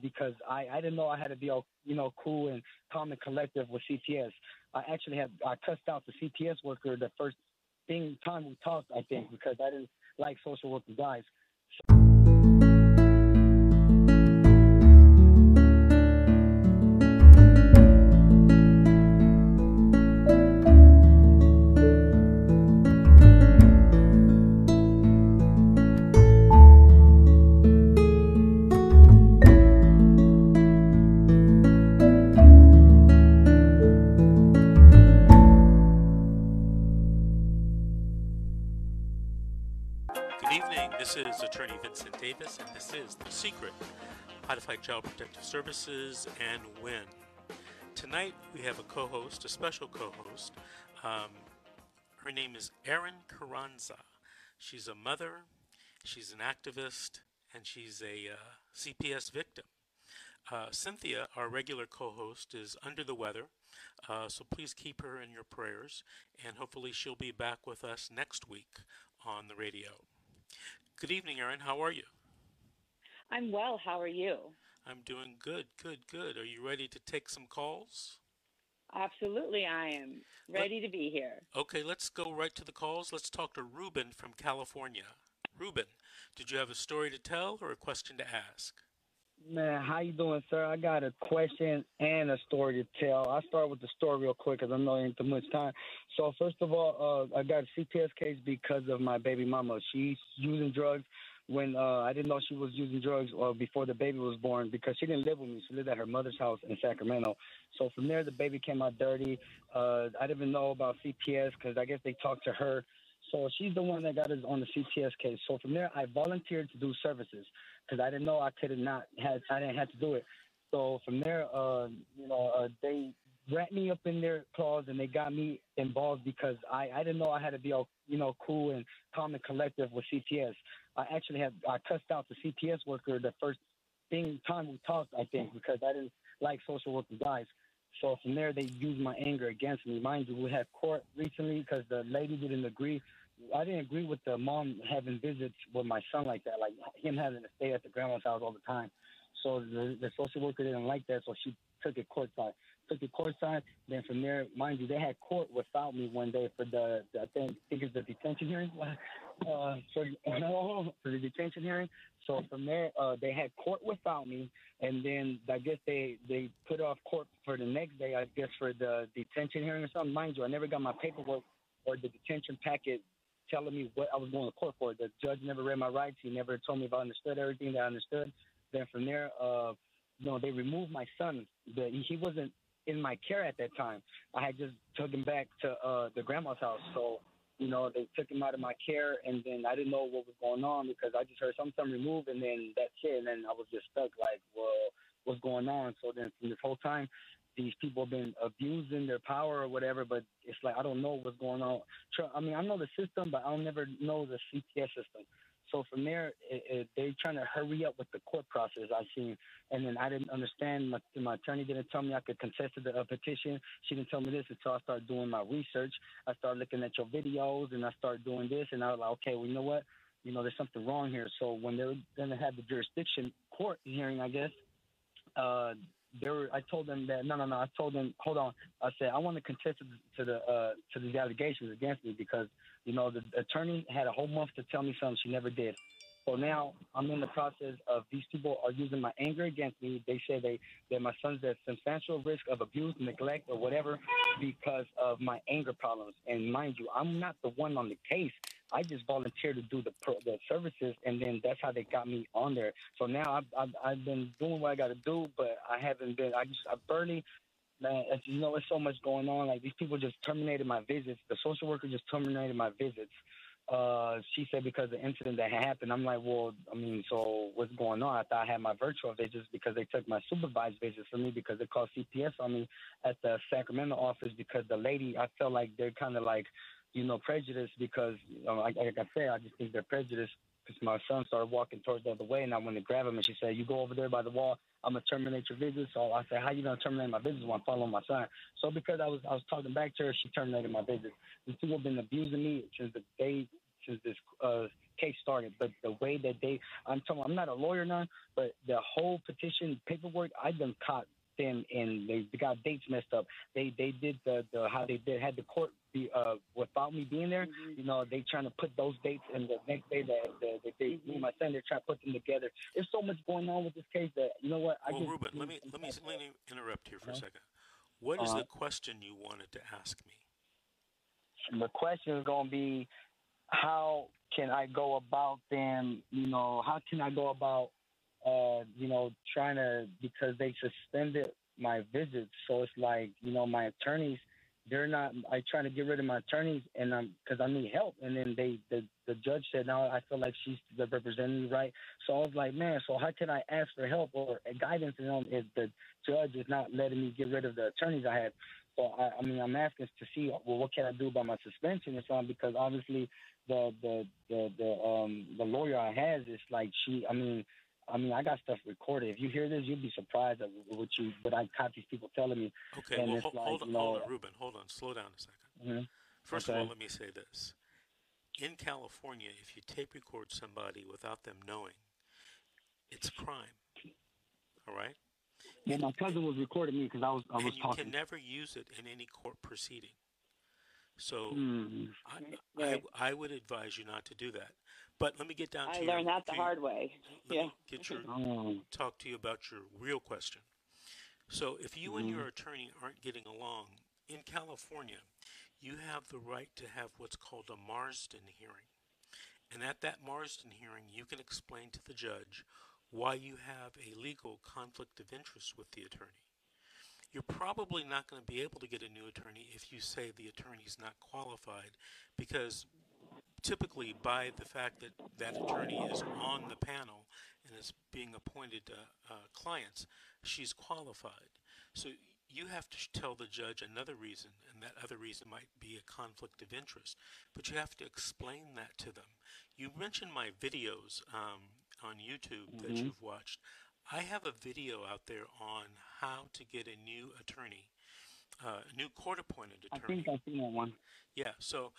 because I, I didn't know I had to be all you know cool and calm and collective with CPS. I actually had I cussed out the CPS worker the first thing time we talked. I think because I didn't like social worker guys. Good evening. This is Attorney Vincent Davis, and this is The Secret How to Fight Child Protective Services and Win. Tonight, we have a co host, a special co host. Um, her name is Erin Carranza. She's a mother, she's an activist, and she's a uh, CPS victim. Uh, Cynthia, our regular co host, is under the weather, uh, so please keep her in your prayers, and hopefully she'll be back with us next week on the radio. Good evening, Erin. How are you? I'm well. How are you? I'm doing good, good, good. Are you ready to take some calls? Absolutely, I am ready to be here. Okay, let's go right to the calls. Let's talk to Ruben from California. Ruben, did you have a story to tell or a question to ask? Man, how you doing, sir? I got a question and a story to tell. I'll start with the story real quick because I know it ain't too much time. So first of all, uh, I got a CPS case because of my baby mama. She's using drugs when uh, I didn't know she was using drugs uh, before the baby was born because she didn't live with me. She lived at her mother's house in Sacramento. So from there, the baby came out dirty. Uh, I didn't even know about CPS because I guess they talked to her. So she's the one that got us on the CPS case. So from there, I volunteered to do services because I didn't know I could not had I didn't have to do it. So from there, uh, you know, uh, they wrapped me up in their claws and they got me involved because I I didn't know I had to be all you know cool and calm and collective with CPS. I actually had I cussed out the CPS worker the first thing time we talked. I think because I didn't like social worker guys. So from there, they used my anger against me. Mind you, we had court recently because the lady didn't agree. I didn't agree with the mom having visits with my son like that, like him having to stay at the grandma's house all the time. So the, the social worker didn't like that, so she took it courtside. Took it courtside. Then from there, mind you, they had court without me one day for the, the I think, I think it's the detention hearing. Uh, for no, for the detention hearing. So from there, uh, they had court without me, and then I guess they they put off court for the next day. I guess for the detention hearing or something. Mind you, I never got my paperwork or the detention packet telling me what I was going to court for. The judge never read my rights. He never told me if I understood everything that I understood. Then from there, uh, you know, they removed my son. The, he wasn't in my care at that time. I had just took him back to uh, the grandma's house. So, you know, they took him out of my care, and then I didn't know what was going on because I just heard some son removed, and then that's it. And then I was just stuck, like, well, what's going on? So then from this whole time, these people have been abusing their power or whatever, but it's like I don't know what's going on. I mean, I know the system, but I don't never know the CPS system. So from there, it, it, they trying to hurry up with the court process. I seen, and then I didn't understand. My, my attorney didn't tell me I could contest the uh, petition. She didn't tell me this until I started doing my research. I started looking at your videos, and I started doing this, and I was like, okay, well, you know what? You know, there's something wrong here. So when they're going to have the jurisdiction court hearing, I guess, uh, they were, I told them that no, no, no. I told them, hold on. I said I want to contest to, the uh, to the allegations against me because you know the attorney had a whole month to tell me something she never did. So now I'm in the process of these people are using my anger against me. They say they that my son's at substantial risk of abuse, neglect, or whatever because of my anger problems. And mind you, I'm not the one on the case. I just volunteered to do the the services, and then that's how they got me on there. So now I've I've, I've been doing what I got to do, but I haven't been. I just I barely. Man, you know, there's so much going on. Like these people just terminated my visits. The social worker just terminated my visits. Uh, she said because of the incident that happened. I'm like, well, I mean, so what's going on? I thought I had my virtual visits because they took my supervised visits from me because they called CPS on me at the Sacramento office because the lady. I felt like they're kind of like you know, prejudice because, you know, like, like I said, I just think they're prejudiced because my son started walking towards the other way and I went to grab him and she said, you go over there by the wall, I'm going to terminate your visit. So I said, how you going to terminate my visit when I'm following my son? So because I was I was talking back to her, she terminated my visit. These people have been abusing me since the day, since this uh, case started. But the way that they, I'm talking, I'm not a lawyer now, but the whole petition paperwork, I've been caught them and they, they got dates messed up. They they did the, the how they did had the court be uh without me being there. Mhm. You know, they trying to put those dates and the next day that the, the, they me and my son they're trying to put them together. There's so much going on with this case that you know what I Well, just Ruben, let me let me let me interrupt here for a Uh-huh. second. What is Uh-huh. the question you wanted to ask me? the question is going to be how can I go about them? You know, how can I go about, uh, you know, trying to because they suspended my visits. So it's like, you know, my attorneys, they're not. I trying to get rid of my attorneys, and I'm because I need help. And then they, the the judge said, no, I feel like she's the representing me, right? So I was like, man, so how can I ask for help or guidance? You know, if the judge is not letting me get rid of the attorneys I had. So I, I mean, I'm asking to see, well, what can I do about my suspension and so on? Because obviously, the the the the um the lawyer I has is like she. I mean, I mean, I got stuff recorded. If you hear this, you'll be surprised at what you what I caught these people telling me. Okay, And well, it's ho- like, hold on, you know- hold on, Ruben, hold on, slow down a 2nd Mhm. First of all, let me say this: in California, if you tape record somebody without them knowing, it's a crime. All right, Well, my cousin was recording me because I was I was and you talking. can never use it in any court proceeding. So Hmm. I, Right. I, I would advise you not to do that. But let me get down to I your, learned that the to your- hard way. Let Yeah. me get your Oh. talk to you about your real question. So, if you and Mhm. your attorney aren't getting along in California, you have the right to have what's called a Marsden hearing. And at that Marsden hearing, you can explain to the judge why you have a legal conflict of interest with the attorney. You're probably not going to be able to get a new attorney if you say the attorney's not qualified because typically by the fact that that attorney is on the panel and is being appointed to uh, clients, she's qualified. So you have to tell the judge another reason, and that other reason might be a conflict of interest. But you have to explain that to them. You mentioned my videos um, on YouTube that Mhm. you've watched. I have a video out there on how to get a new attorney, uh, a new court-appointed attorney. I think I've seen that one. Yeah, so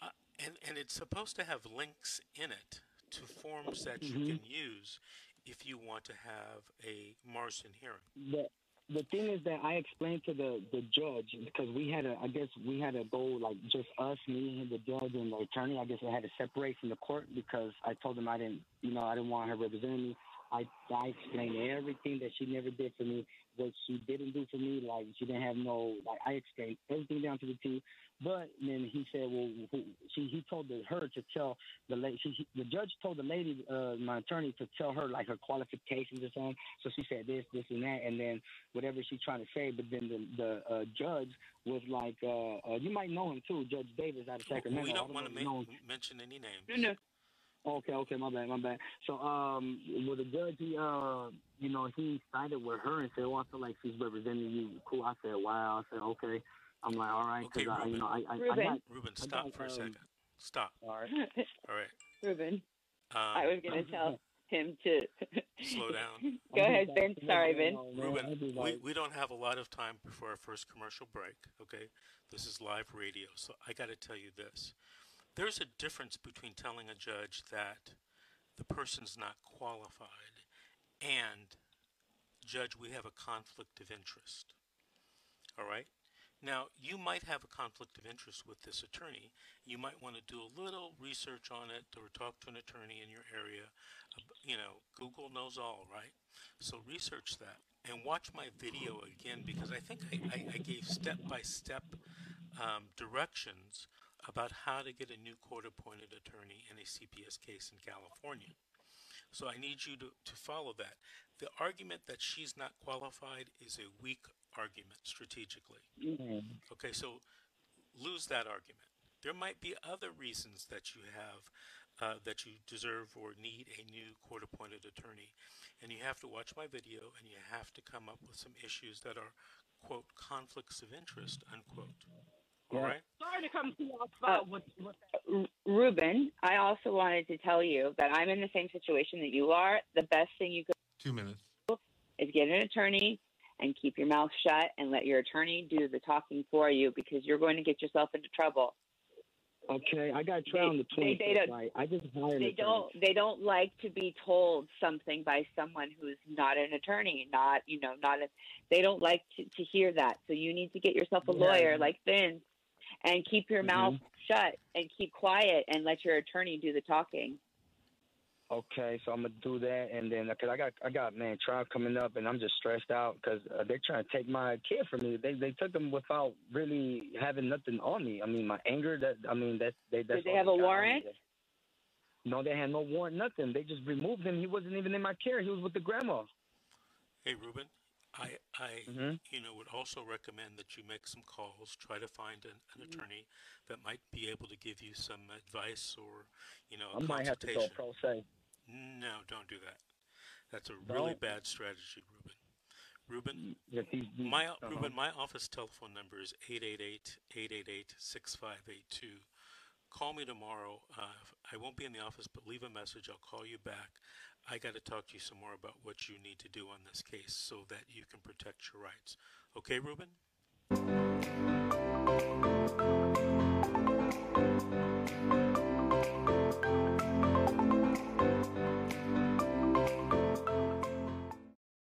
uh, and and it's supposed to have links in it to forms that you Mhm. can use if you want to have a Marsden hearing. the the thing is that I explained to the the judge because we had a I guess we had to go like just us, me, and the judge and the attorney. I guess we had to separate from the court because I told them I didn't you know I didn't want her representing me. I I explained everything that she never did for me, what she didn't do for me. Like she didn't have no like I explained everything down to the T. But then he said, well, who, she he told the, her to tell the lady. She, he, the judge told the lady, uh, my attorney, to tell her like her qualifications or something. So she said this, this, and that, and then whatever she's trying to say. But then the the uh, judge was like, uh, uh, you might know him too, Judge Davis out of Sacramento. we I don't want to if you know him. mention any names. No, no. Okay, okay, my bad, my bad. So, um, with the judge, he, uh, you know, he sided with her and said, "Oh, I feel like she's representing you." Cool. I said, "Wow." I said, "Okay." I'm like, "All right," Okay, I, you know, I, I, I Ruben. got. Ruben, I stop got, for a um, second. Stop. All right. All right. Ruben, Um, I was going to tell him to slow down. Go ahead, Ben. Sorry, Ben. Ruben, we, we don't have a lot of time before our first commercial break, okay? This is live radio, so I got to tell you this. There's a difference between telling a judge that the person's not qualified and, Judge, we have a conflict of interest. All right? Now, you might have a conflict of interest with this attorney. You might want to do a little research on it or talk to an attorney in your area. You know, Google knows all, right? So research that and watch my video again because I think I, I, I gave step by step um, directions about how to get a new court appointed attorney in a CPS case in California. So I need you to, to follow that. The argument that she's not qualified is a weak argument strategically. Mm. Okay, so lose that argument. There might be other reasons that you have uh, that you deserve or need a new court appointed attorney. And you have to watch my video and you have to come up with some issues that are, quote, conflicts of interest, unquote. All Yeah. right? Sorry to come to your Uh, with, with R- Ruben, I also wanted to tell you that I'm in the same situation that you are. The best thing you could Two minutes. is get an attorney and keep your mouth shut and let your attorney do the talking for you because you're going to get yourself into trouble. Okay, I got trial on the They- they don't- right? I just hired. They don't. They don't like to be told something by someone who's not an attorney, not you know, not a. They don't like to, to hear that. So you need to get yourself a Yeah. lawyer like Vince, and keep your Mhm. mouth shut and keep quiet and let your attorney do the talking. Okay, so I'm gonna do that, and then because I got I got man trial coming up, and I'm just stressed out because uh, they're trying to take my kid from me. They they took them without really having nothing on me. I mean, my anger. That I mean, that's they. That's Did they all have a got on me. warrant? No, they had no warrant, nothing. They just removed him. He wasn't even in my care. He was with the grandma. Hey, Ruben, I, I hmm you know, would also recommend that you make some calls, try to find an, an attorney that might be able to give you some advice or, you know, I might have to go pro se. No, don't do that. That's a really bad strategy, Ruben. Ruben, my uh-huh. Ruben, my office telephone number is 888-888-6582. Call me tomorrow. Uh, I won't be in the office, but leave a message. I'll call you back. I got to talk to you some more about what you need to do on this case so that you can protect your rights. Okay, Ruben?